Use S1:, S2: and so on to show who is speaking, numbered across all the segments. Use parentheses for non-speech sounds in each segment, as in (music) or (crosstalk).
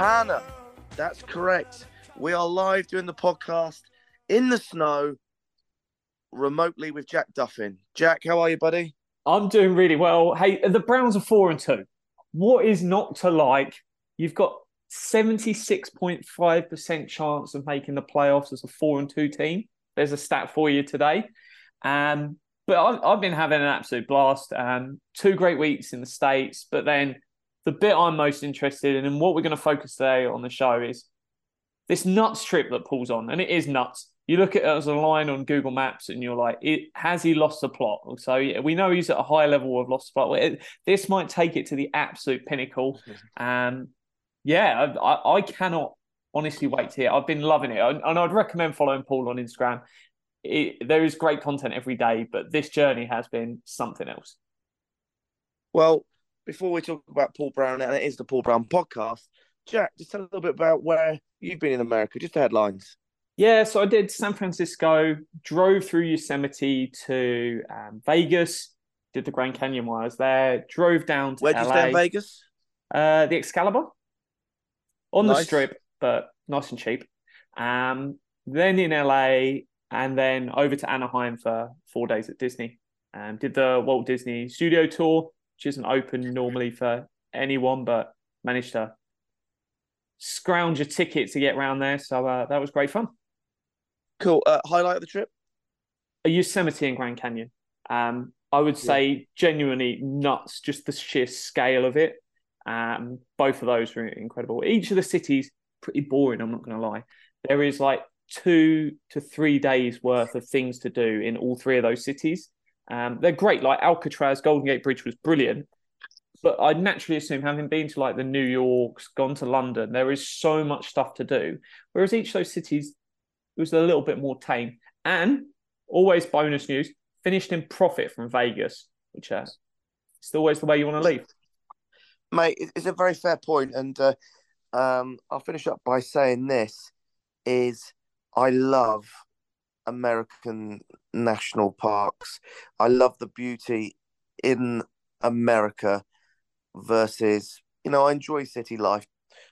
S1: Montana. That's correct. We are live doing the podcast in the snow, remotely with Jack Duffin. Jack, how are you, buddy?
S2: I'm doing really well. Hey, the Browns are four and two. What is not to like? You've got 76.5% chance of making the playoffs as a four and two team. There's a stat for you today. Um, but I've, I've been having an absolute blast. Um, two great weeks in the States. But then the bit I'm most interested in and what we're going to focus today on the show is this nuts trip that pulls on. And it is nuts you look at it as a line on Google Maps and you're like, it, has he lost the plot? So yeah, we know he's at a high level of lost plot. It, this might take it to the absolute pinnacle. (laughs) And yeah, I, I, cannot honestly wait to hear. I've been loving it. And I'd recommend following Paul on Instagram. It, there is great content every day, but this journey has been something else.
S1: Well, before we talk about Paul Brown, and it is the Paul Brown podcast, Jack, just tell a little bit about where you've been in America, just the headlines.
S2: Yeah, so I did San Francisco, drove through Yosemite to um, Vegas, did the Grand Canyon while I was there, drove down to
S1: Where did you stay in Vegas?
S2: Uh, the Excalibur on
S1: Nice.
S2: the strip, but nice and cheap. Um, then in LA, and then over to Anaheim for four days at Disney. Um, did the Walt Disney Studio Tour, which isn't open normally for anyone, but managed to scrounge a ticket to get around there. So uh, that was great fun.
S1: Cool. Uh, highlight of the trip?
S2: a Yosemite and Grand Canyon. Um, I would say genuinely nuts, just the sheer scale of it. Um, both of those were incredible. Each of the cities pretty boring. I'm not going to lie. There is like two to three days worth of things to do in all three of those cities. Um, they're great. Like Alcatraz, Golden Gate Bridge was brilliant. But I naturally assume, having been to like the New Yorks, gone to London, there is so much stuff to do. Whereas each of those cities it was a little bit more tame. And always bonus news, finished in profit from Vegas, which uh, is always the way you want to leave.
S1: Mate, it's a very fair point, and uh, um, I'll finish up by saying this: is I love American national parks. I love the beauty in America versus, you know, I enjoy city life.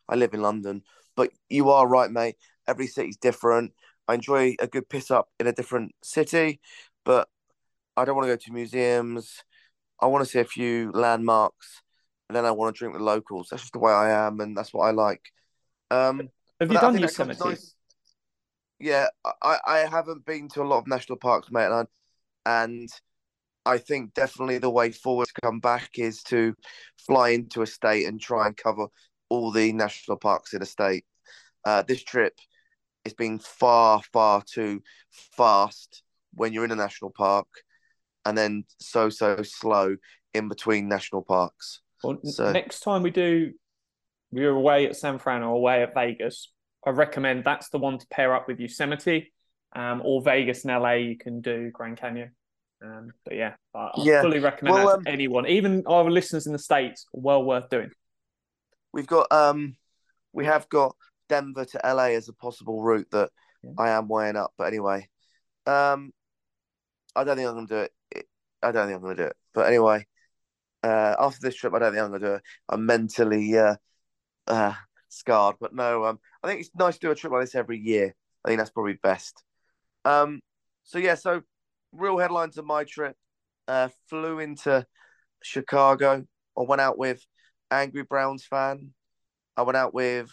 S1: I live in London, but you are right, mate. Every city's different. I enjoy a good piss up in a different city, but I don't want to go to museums. I want to see a few landmarks, and then I want to drink with locals. That's just the way I am, and that's what I like. Um,
S2: Have you done
S1: think that comes
S2: Yosemite?
S1: nice- Yeah, I, I haven't been to a lot of national parks, mate, and I, and I think definitely the way forward to come back is to fly into a state and try and cover all the national parks in a state. Uh, this trip is being far, far too fast when you're in a national park, and then so so slow in between national parks.
S2: Well,
S1: So-
S2: next time we do, we're away at San Fran or away at Vegas. I recommend that's the one to pair up with Yosemite, um, or Vegas and LA. You can do Grand Canyon. Um, but yeah, I, I
S1: Yeah.
S2: fully recommend
S1: Well,
S2: that
S1: um,
S2: to anyone, even our listeners in the states. Well worth doing.
S1: We've got um, we have got Denver to LA as a possible route that
S2: Yeah.
S1: I am weighing up. But anyway, um, I don't think I'm gonna do it. It- I don't think I'm gonna do it. But anyway, uh, after this trip, I don't think I'm gonna do it. I'm mentally uh, uh, scarred. But no, um, I think it's nice to do a trip like this every year. I think that's probably best. Um, so yeah, so real headlines of my trip. Uh, flew into Chicago. I went out with Angry Browns fan. I went out with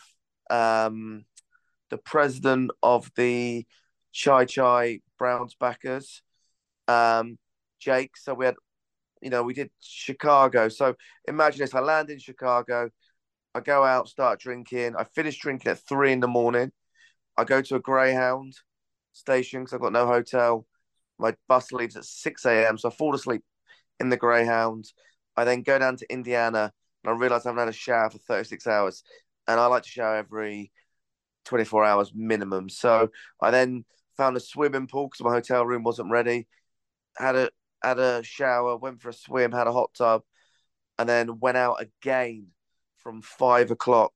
S1: um, the president of the Chai Chai Browns backers, um, Jake. So we had, you know, we did Chicago. So imagine this: I land in Chicago, I go out, start drinking. I finish drinking at three in the morning. I go to a Greyhound station because I've got no hotel. My bus leaves at 6 a.m. So I fall asleep in the Greyhound. I then go down to Indiana and I realize I haven't had a shower for 36 hours. And I like to shower every 24 hours minimum. So I then found a swimming pool because my hotel room wasn't ready. Had a had a shower, went for a swim, had a hot tub, and then went out again from five o'clock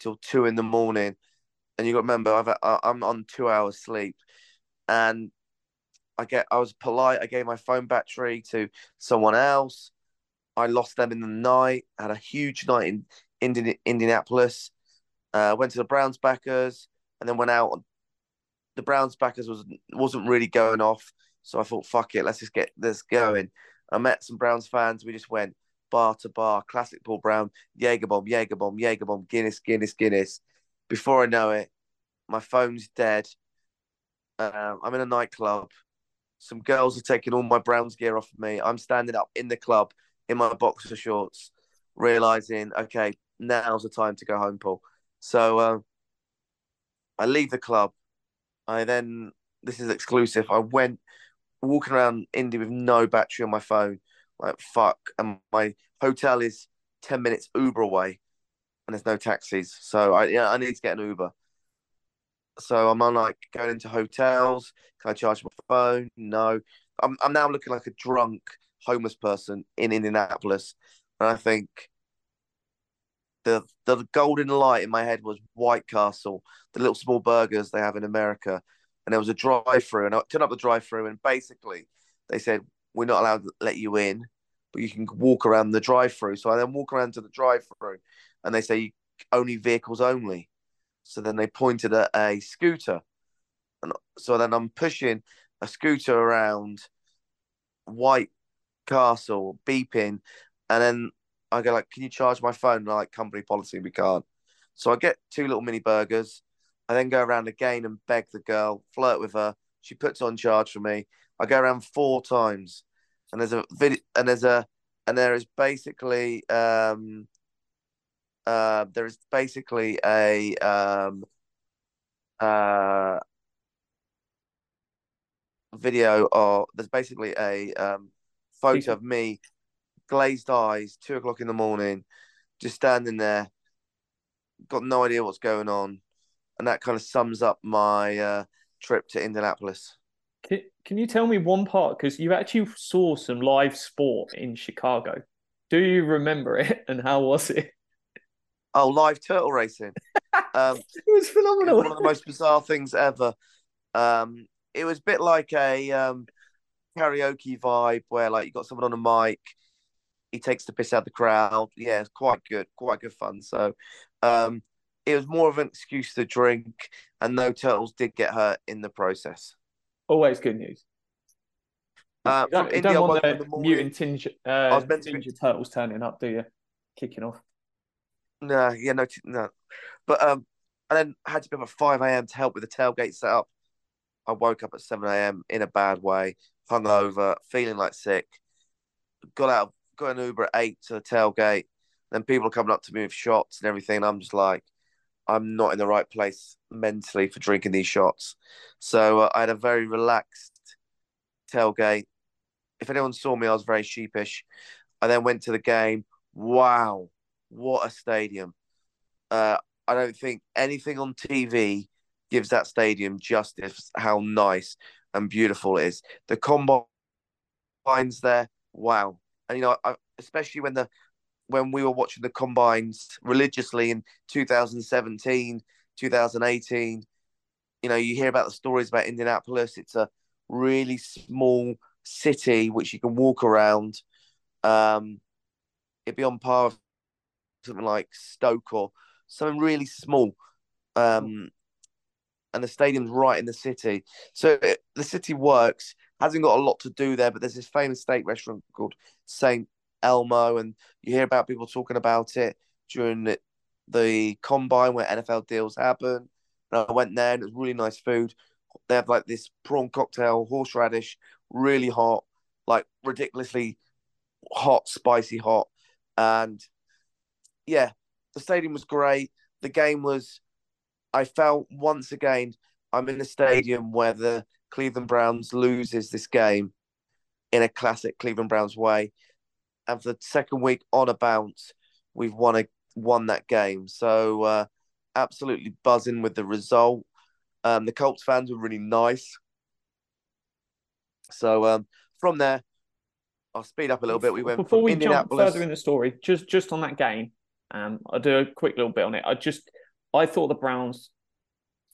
S1: till two in the morning. And you got to remember, I've I'm on two hours sleep, and I get I was polite. I gave my phone battery to someone else. I lost them in the night. Had a huge night in Indian, Indianapolis. Uh, went to the Browns backers and then went out. The Browns backers was wasn't really going off, so I thought, fuck it, let's just get this going. I met some Browns fans. We just went bar to bar, classic Paul Brown, Jaeger bomb, Jaeger bomb, Jaeger bomb, Guinness, Guinness, Guinness. Before I know it, my phone's dead. Uh, I'm in a nightclub. Some girls are taking all my Browns gear off of me. I'm standing up in the club in my boxer shorts, realizing, okay, now's the time to go home, Paul. So uh, I leave the club. I then, this is exclusive. I went walking around Indy with no battery on my phone. Like, fuck. And my hotel is 10 minutes Uber away and there's no taxis. So I, yeah, I need to get an Uber. So I'm on like going into hotels. Can I charge my phone? No. I'm, I'm now looking like a drunk homeless person in Indianapolis. And I think the the golden light in my head was White Castle, the little small burgers they have in America. And there was a drive through, and I turned up the drive through, and basically they said, We're not allowed to let you in, but you can walk around the drive through. So I then walk around to the drive through, and they say, Only vehicles only. So then they pointed at a scooter. And so then I'm pushing a scooter around White Castle, beeping, and then I go like, "Can you charge my phone?" And like, company policy, we can't. So I get two little mini burgers. I then go around again and beg the girl, flirt with her. She puts on charge for me. I go around four times, and there's a video, and there's a, and there is basically, um, uh, there is basically a, um, uh, video or there's basically a um photo of me, glazed eyes, two o'clock in the morning, just standing there, got no idea what's going on, and that kind of sums up my uh, trip to Indianapolis.
S2: Can, can you tell me one part? Because you actually saw some live sport in Chicago. Do you remember it, (laughs) and how was it?
S1: Oh, live turtle racing. (laughs)
S2: Um, it was phenomenal.
S1: It was one of the most bizarre things ever. Um, it was a bit like a um, karaoke vibe where like you got someone on a mic, he takes the piss out of the crowd. Yeah, it's quite good, quite good fun. So um, it was more of an excuse to drink, and no turtles did get hurt in the process.
S2: Always good news.
S1: Uh,
S2: you don't, you
S1: India,
S2: don't
S1: I
S2: want the
S1: the
S2: mutant tinge, uh,
S1: I was meant to be-
S2: turtles turning up, do you? Kicking off.
S1: No, yeah, no, no. But um, and then had to be up at five a.m. to help with the tailgate setup. I woke up at seven a.m. in a bad way, hungover, feeling like sick. Got out, got an Uber at eight to the tailgate. Then people are coming up to me with shots and everything. And I'm just like, I'm not in the right place mentally for drinking these shots. So uh, I had a very relaxed tailgate. If anyone saw me, I was very sheepish. I then went to the game. Wow, what a stadium! Uh, I don't think anything on TV gives that stadium justice. How nice and beautiful it is. The combines there, wow. And you know, I, especially when the when we were watching the combines religiously in 2017, 2018, you know, you hear about the stories about Indianapolis. It's a really small city which you can walk around. Um, it'd be on par with something like Stoke or something really small. Um, and the stadium's right in the city. So it, the city works. Hasn't got a lot to do there, but there's this famous steak restaurant called Saint Elmo, and you hear about people talking about it during the, the combine where NFL deals happen. And I went there, and it was really nice food. They have like this prawn cocktail, horseradish, really hot, like ridiculously hot, spicy hot, and yeah, the stadium was great. The game was I felt once again I'm in a stadium where the Cleveland Browns loses this game in a classic Cleveland Browns way, and for the second week on a bounce, we've won a won that game. So uh, absolutely buzzing with the result. Um, the Colts fans were really nice. So um, from there, I'll speed up a little bit. We went
S2: before we jump further in the story. Just just on that game, um, I'll do a quick little bit on it. I just I thought the Browns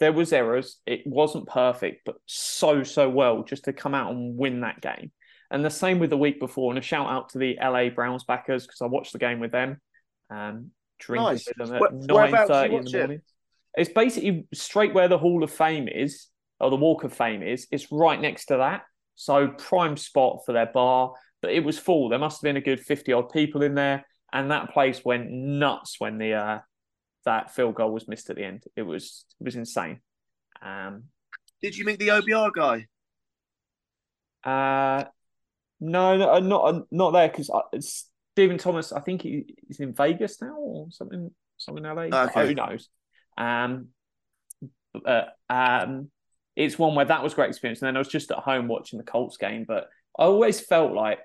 S2: there was errors. It wasn't perfect, but so so well just to come out and win that game. And the same with the week before. And a shout out to the LA Browns backers because I watched the game with them. Um, drinking
S1: Nice.
S2: with them at nine
S1: whereabouts do you
S2: thirty in the
S1: it?
S2: morning. It's basically straight where the Hall of Fame is, or the Walk of Fame is. It's right next to that. So prime spot for their bar. But it was full. There must have been a good fifty odd people in there, and that place went nuts when the uh, that field goal was missed at the end. It was it was insane. Um,
S1: Did you meet the OBR guy?
S2: uh, no, no, uh, not not there because Stephen Thomas. I think he, he's in Vegas now or something. Something in LA.
S1: Okay.
S2: Who knows? Um, uh, um, it's one where that was a great experience, and then I was just at home watching the Colts game. But I always felt like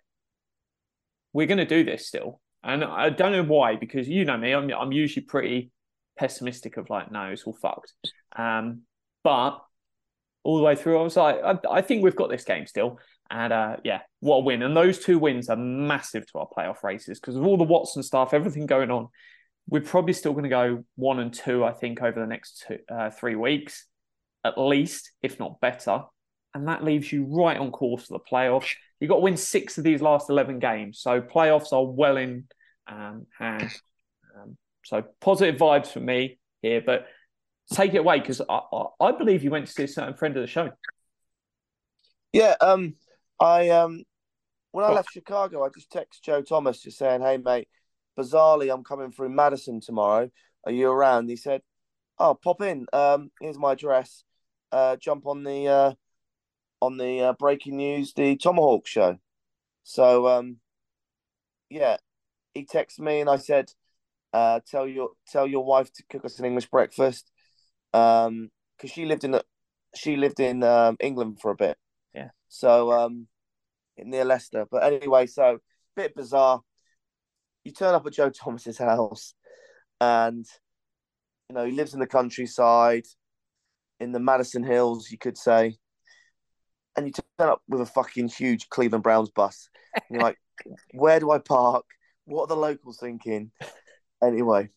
S2: we're going to do this still, and I don't know why because you know me, I'm I'm usually pretty pessimistic of like, no, it's all fucked. Um, but all the way through, I was like, I, I think we've got this game still. And uh, yeah, what a win. And those two wins are massive to our playoff races because of all the Watson stuff, everything going on. We're probably still going to go one and two, I think, over the next two, uh, three weeks, at least, if not better. And that leaves you right on course for the playoffs. You've got to win six of these last 11 games. So playoffs are well in um, hand. Um, so positive vibes for me here, but take it away because I, I, I believe you went to see a certain friend of the show.
S1: Yeah, um, I um, when I
S2: Oh.
S1: left Chicago, I just texted Joe Thomas just saying, "Hey, mate, bizarrely, I'm coming through Madison tomorrow. Are you around?" He said, "Oh, pop in. Um, here's my address. Uh, jump on the uh, on the uh, breaking news, the ThomaHawk show." So um, yeah, he texted me and I said, uh, "Tell your tell your wife to cook us an English breakfast." Um, because she lived in she lived in um, England for a bit. So um, near Leicester. But anyway, so bit bizarre. You turn up at Joe Thomas's house, and you know he lives in the countryside, in the Madison Hills, you could say. And you turn up with a fucking huge Cleveland Browns bus. And you're like, (laughs) where do I park? What are the locals thinking? Anyway,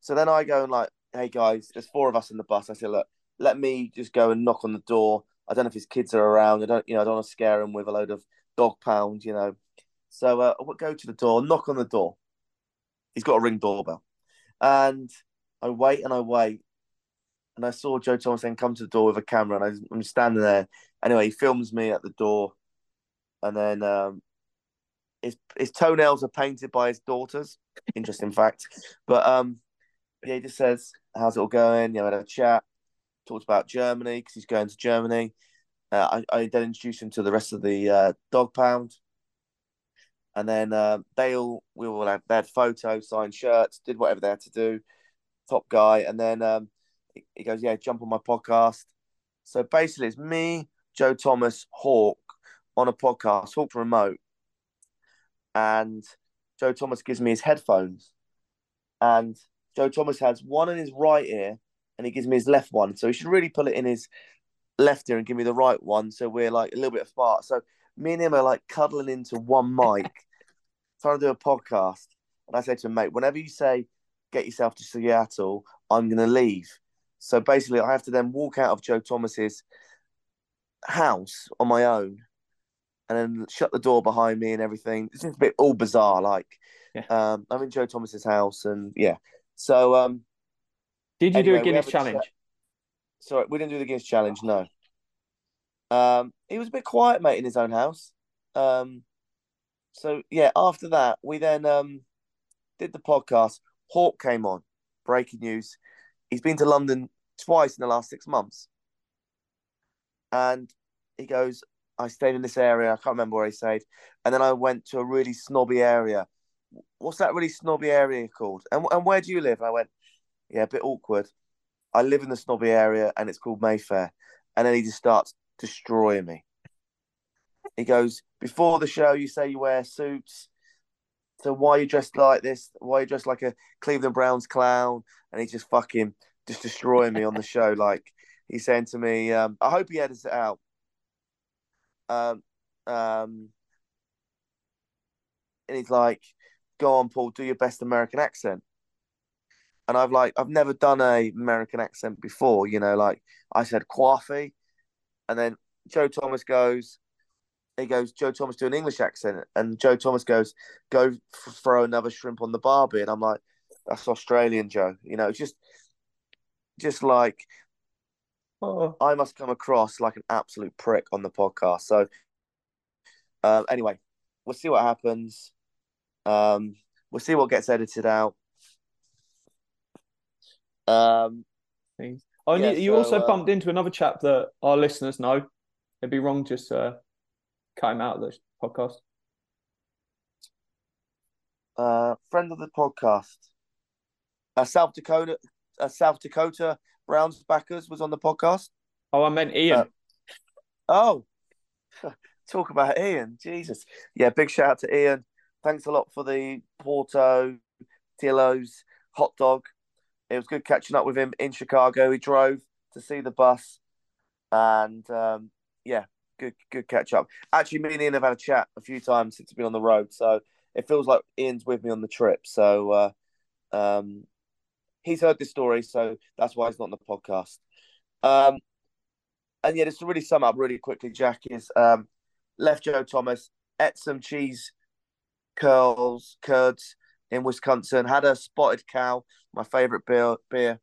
S1: so then I go and like, hey guys, there's four of us in the bus. I say, look, let me just go and knock on the door. I don't know if his kids are around. I don't, you know, I don't want to scare him with a load of dog pound, you know. So uh, I go to the door, knock on the door. He's got a ring doorbell, and I wait and I wait, and I saw Joe Thomas then come to the door with a camera, and I, I'm standing there. Anyway, he films me at the door, and then um, his his toenails are painted by his daughters. Interesting fact, but um, yeah, he just says, "How's it all going?" You know, had a chat, talked about Germany because he's going to Germany. Uh, I, I then introduced him to the rest of the uh, dog pound, and then uh, they all we all had they had photos, signed shirts, did whatever they had to do. Top guy, and then um, he, goes, "Yeah, jump on my podcast." So basically, it's me, Joe Thomas, Hawk on a podcast, Hawk remote, and Joe Thomas gives me his headphones, and Joe Thomas has one in his right ear, and he gives me his left one. So he should really pull it in his left ear and give me the right one. So we're like a little bit apart. So me and him are like cuddling into one (laughs) mic, trying to do a podcast. And I said to him, mate, whenever you say get yourself to Seattle, I'm gonna leave. So basically I have to then walk out of Joe Thomas's house on my own and then shut the door behind me and everything. It's just a bit all bizarre, like
S2: Yeah.
S1: um I'm in Joe Thomas's house and yeah. So um
S2: Did you do a Guinness challenge?
S1: Sorry, we didn't do the Guinness challenge. No. Um, he was a bit quiet, mate, in his own house. Um, so yeah, after that, we then um did the podcast. Hawk came on. Breaking news: he's been to London twice in the last six months, and he goes, "I stayed in this area. I can't remember where he stayed, and then I went to a really snobby area. What's that really snobby area called? And and where do you live?" And I went, "Yeah, a bit awkward." I live in the snobby area and it's called Mayfair. And then he just starts destroying me. He goes, Before the show, you say you wear suits. So why are you dressed like this? Why are you dressed like a Cleveland Browns clown? And he's just fucking just destroying me on the show. (laughs) Like he's saying to me, um, I hope he edits it out. Um, um, and he's like, "Go on, Paul, do your best American accent." And I've like, I've never done a American accent before. You know, like I said, "Coffee," and then Joe Thomas goes, he goes, Joe Thomas do an English accent, and Joe Thomas goes, "Go f- throw another shrimp on the barbie," and I'm like, "That's Australian, Joe." You know, it's just, just like
S2: Oh,
S1: I must come across like an absolute prick on the podcast. So, um, anyway, we'll see what happens. Um, we'll see what gets edited out. Um,
S2: things. Oh,
S1: Yeah,
S2: you, you
S1: so,
S2: also
S1: uh,
S2: bumped into another chap that our listeners know. It'd be wrong just uh, cut him out of the podcast.
S1: uh, friend of the podcast, uh, South Dakota, uh, South Dakota Browns backers was on the podcast.
S2: Oh, I meant Ian.
S1: Uh, Oh, (laughs) talk about Ian. Jesus. Yeah, big shout out to Ian. Thanks a lot for the Porto, Tillo's hot dog. It was good catching up with him in Chicago. He drove to see the bus. And um, yeah, good good catch up. Actually, me and Ian have had a chat a few times since we've been on the road. So it feels like Ian's with me on the trip. So uh, um, he's heard this story. So that's why he's not on the podcast. Um, and yeah, just to really sum up really quickly, Jack is um, left Joe Thomas, ate some cheese curls, curds in Wisconsin, had a spotted cow, my favorite beer, beer,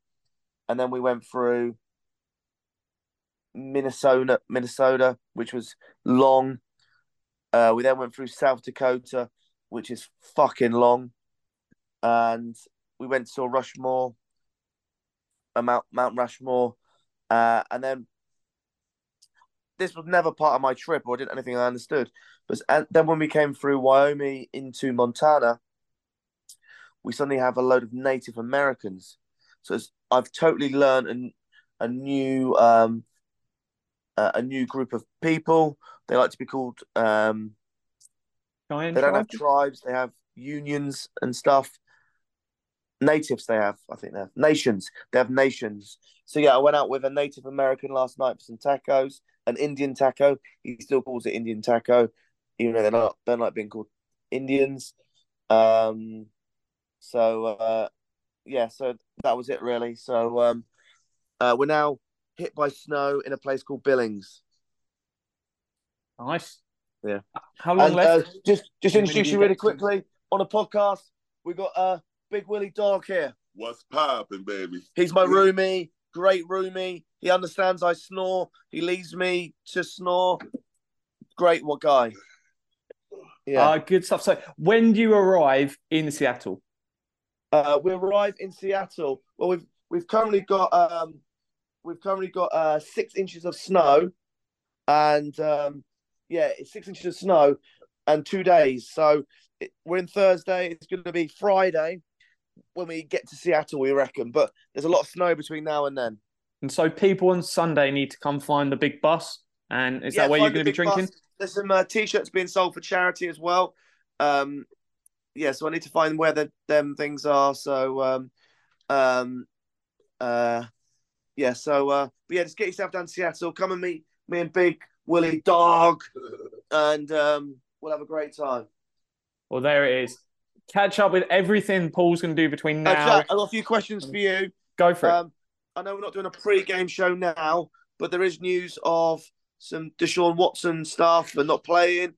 S1: and then we went through Minnesota, Minnesota, which was long. Uh, we then went through South Dakota, which is fucking long, and we went to Rushmore, uh, Mount Mount Rushmore, uh, and then this was never part of my trip or I didn't anything I understood. But then when we came through Wyoming into Montana, we suddenly have a load of Native Americans. So it's, I've totally learned an, a new um, uh, a new group of people. They like to be called. Um,
S2: Giant
S1: they don't
S2: tribe?
S1: have tribes. They have unions and stuff. Natives, they have. I think they have nations. They have nations. So yeah, I went out with a Native American last night for some tacos. An Indian taco. He still calls it Indian taco, even though they're not. They're not being called Indians. Um. So uh, yeah. So that was it really. So um, uh, we're now hit by snow in a place called Billings.
S2: Nice.
S1: Yeah.
S2: How long
S1: And
S2: left?
S1: uh, just just
S2: How
S1: introduce you
S2: you
S1: really
S2: get to?
S1: quickly on a podcast. We got uh Big Willie Dog here.
S3: What's poppin', baby?
S1: He's my roomie, great roomie. He understands I snore. He leaves me to snore. Great, what guy? Yeah.
S2: Uh, good stuff. So, when do you arrive in Seattle?
S1: Uh, we arrive in Seattle. Well, we've we've currently got um, we've currently got uh six inches of snow, and um, yeah, it's six inches of snow, and two days. So it, we're in Thursday. It's going to be Friday when we get to Seattle, we reckon. But there's a lot of snow between now and then.
S2: And so, people on Sunday need to come find the big bus. And is
S1: Yeah,
S2: that where you're going to be drinking?
S1: bus. There's some uh, t-shirts being sold for charity as well. Um, yeah, so I need to find where the them things are. So, um, um, uh, yeah. So, uh, but yeah, just get yourself down to Seattle. Come and meet me and Big Willie Dog, and um, we'll have a great time.
S2: Well, there it is. Catch up with everything Paul's going to do between
S1: Uh,
S2: now.
S1: Jack, I've got a few questions for you.
S2: Go for it.
S1: Um, I know we're not doing a pre-game show now, but there is news of some Deshaun Watson stuff and not playing.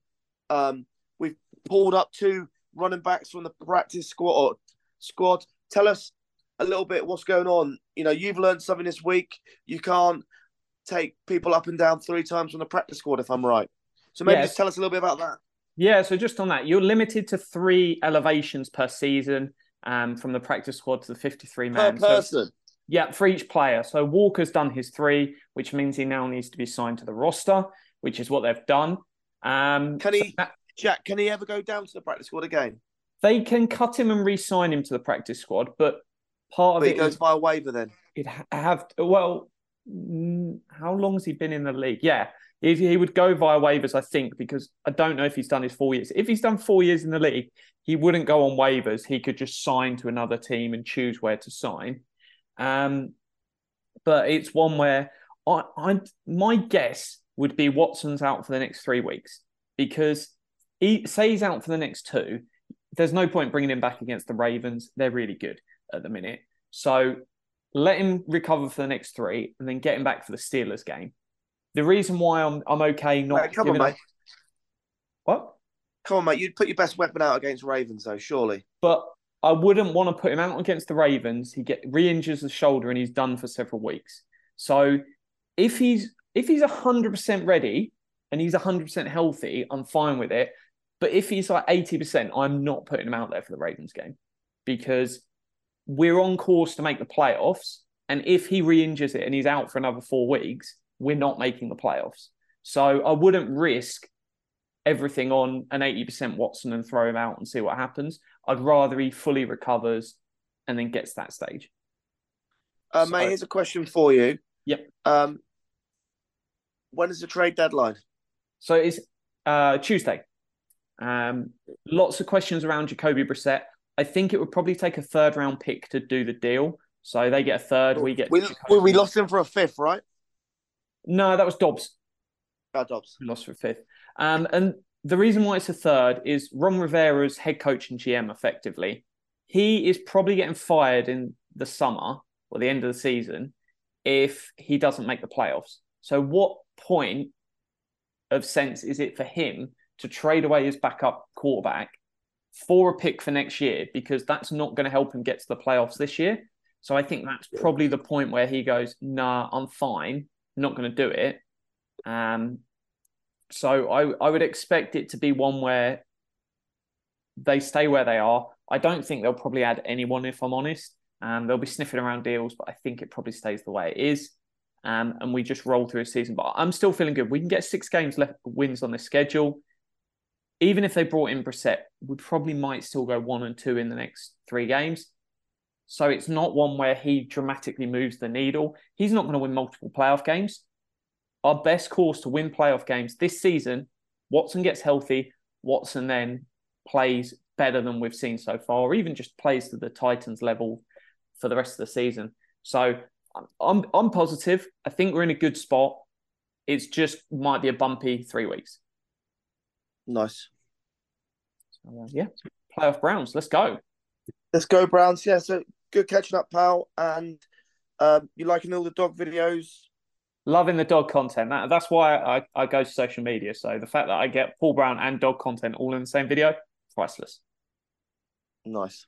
S1: Um, we've pulled up two running backs from the practice squad. Squad, tell us a little bit what's going on. You know, you've learned something this week. You can't take people up and down three times from the practice squad, if I'm right. So maybe
S2: Yes.
S1: just tell us a little bit about that.
S2: Yeah, so just on that, you're limited to three elevations per season um, from the practice squad to the 53
S1: Per
S2: man. So,
S1: person.
S2: yeah, for each player. So Walker's done his three, which means he now needs to be signed to the roster, which is what they've done. Um,
S1: Can
S2: so
S1: he-
S2: that-
S1: Jack, can he ever go down to the practice squad again?
S2: they can cut him and re-sign him to the practice squad, but part of
S1: But he
S2: it
S1: goes by a waiver then.
S2: it have well how long has he been in the league? Yeah, if he would go via waivers, I think, because I don't know if he's done his four years. If he's done four years in the league, he wouldn't go on waivers. He could just sign to another team and choose where to sign. Um, but it's one where I, I my guess would be Watson's out for the next three weeks because he say he's out for the next two. There's no point bringing him back against the Ravens. They're really good at the minute. So let him recover for the next three and then get him back for the Steelers game. The reason why I'm I'm okay not
S1: Mate, come on,
S2: giving up-
S1: mate.
S2: What?
S1: Come on, mate. You'd put your best weapon out against Ravens, though, surely.
S2: But I wouldn't want to put him out against the Ravens. He get re-injures the shoulder and he's done for several weeks. So if he's if he's hundred percent ready and he's hundred percent healthy, I'm fine with it. But if he's like eighty percent, I'm not putting him out there for the Ravens game because we're on course to make the playoffs. And if he re-injures it and he's out for another four weeks, we're not making the playoffs. So I wouldn't risk everything on an 80% Watson and throw him out and see what happens. I'd rather he fully recovers and then gets that stage.
S1: Uh,
S2: So-
S1: mate, here's a question for you.
S2: Yep.
S1: Um, when is the trade deadline?
S2: So it's uh, Tuesday. Um, lots of questions around Jacoby Brissett. I think it would probably take a third round pick to do the deal. So they get a third, we get.
S1: We, we, lost him for a fifth, right?
S2: No, that was Dobbs.
S1: Uh, Dobbs.
S2: We lost for a fifth. Um, and the reason why it's a third is Ron Rivera's head coach and GM effectively. He is probably getting fired in the summer or the end of the season if he doesn't make the playoffs. So, what point of sense is it for him to trade away his backup quarterback for a pick for next year? Because that's not going to help him get to the playoffs this year. So, I think that's probably the point where he goes, Nah, I'm fine, not going to do it. Um, so I, I would expect it to be one where they stay where they are. I don't think they'll probably add anyone, if I'm honest. Um, they'll be sniffing around deals, but I think it probably stays the way it is. Um, and we just roll through a season. But I'm still feeling good. We can get six games left wins on the schedule. Even if they brought in Brissett, we probably might still go one and two in the next three games. So it's not one where he dramatically moves the needle. He's not going to win multiple playoff games our best course to win playoff games this season, Watson gets healthy. Watson then plays better than we've seen so far, or even just plays to the Titans level for the rest of the season. So I'm I'm, positive. I think we're in a good spot. It's just might be a bumpy three weeks.
S1: Nice.
S2: Uh, yeah, playoff Browns. Let's go.
S1: Let's go, Browns. Yeah, so good catching up, pal. And um, you liking all the dog videos?
S2: Loving the dog content. That, that's why I, I go to social media. So the fact that I get Paul Brown and dog content all in the same video, priceless.
S1: Nice.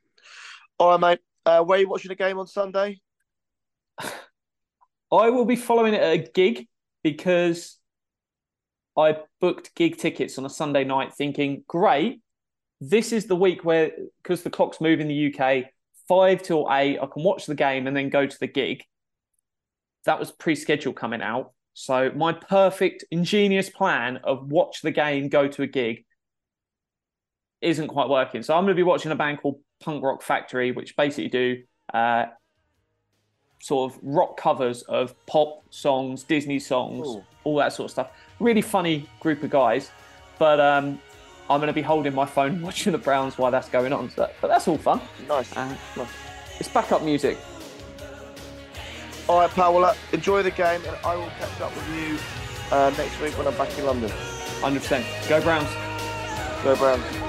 S1: All right, mate. Uh, where are you watching the game on Sunday? (sighs)
S2: I will be following it at a gig because I booked gig tickets on a Sunday night thinking, great, this is the week where, because the clocks move in the UK, five till eight, I can watch the game and then go to the gig. That was pre scheduled coming out. So my perfect, ingenious plan of watch the game, go to a gig isn't quite working. So I'm going to be watching a band called Punk Rock Factory, which basically do uh, sort of rock covers of pop songs, Disney songs,
S1: Cool.
S2: all that sort of stuff. Really funny group of guys. But um, I'm going to be holding my phone (laughs) watching the Browns while that's going on. So, but that's all fun.
S1: Nice.
S2: Uh,
S1: nice.
S2: it's backup music.
S1: All right, pal. Well, uh, enjoy the game, and I will catch up with you uh, next week when I'm back in London.
S2: 100%. Go Browns.
S1: Go, Browns.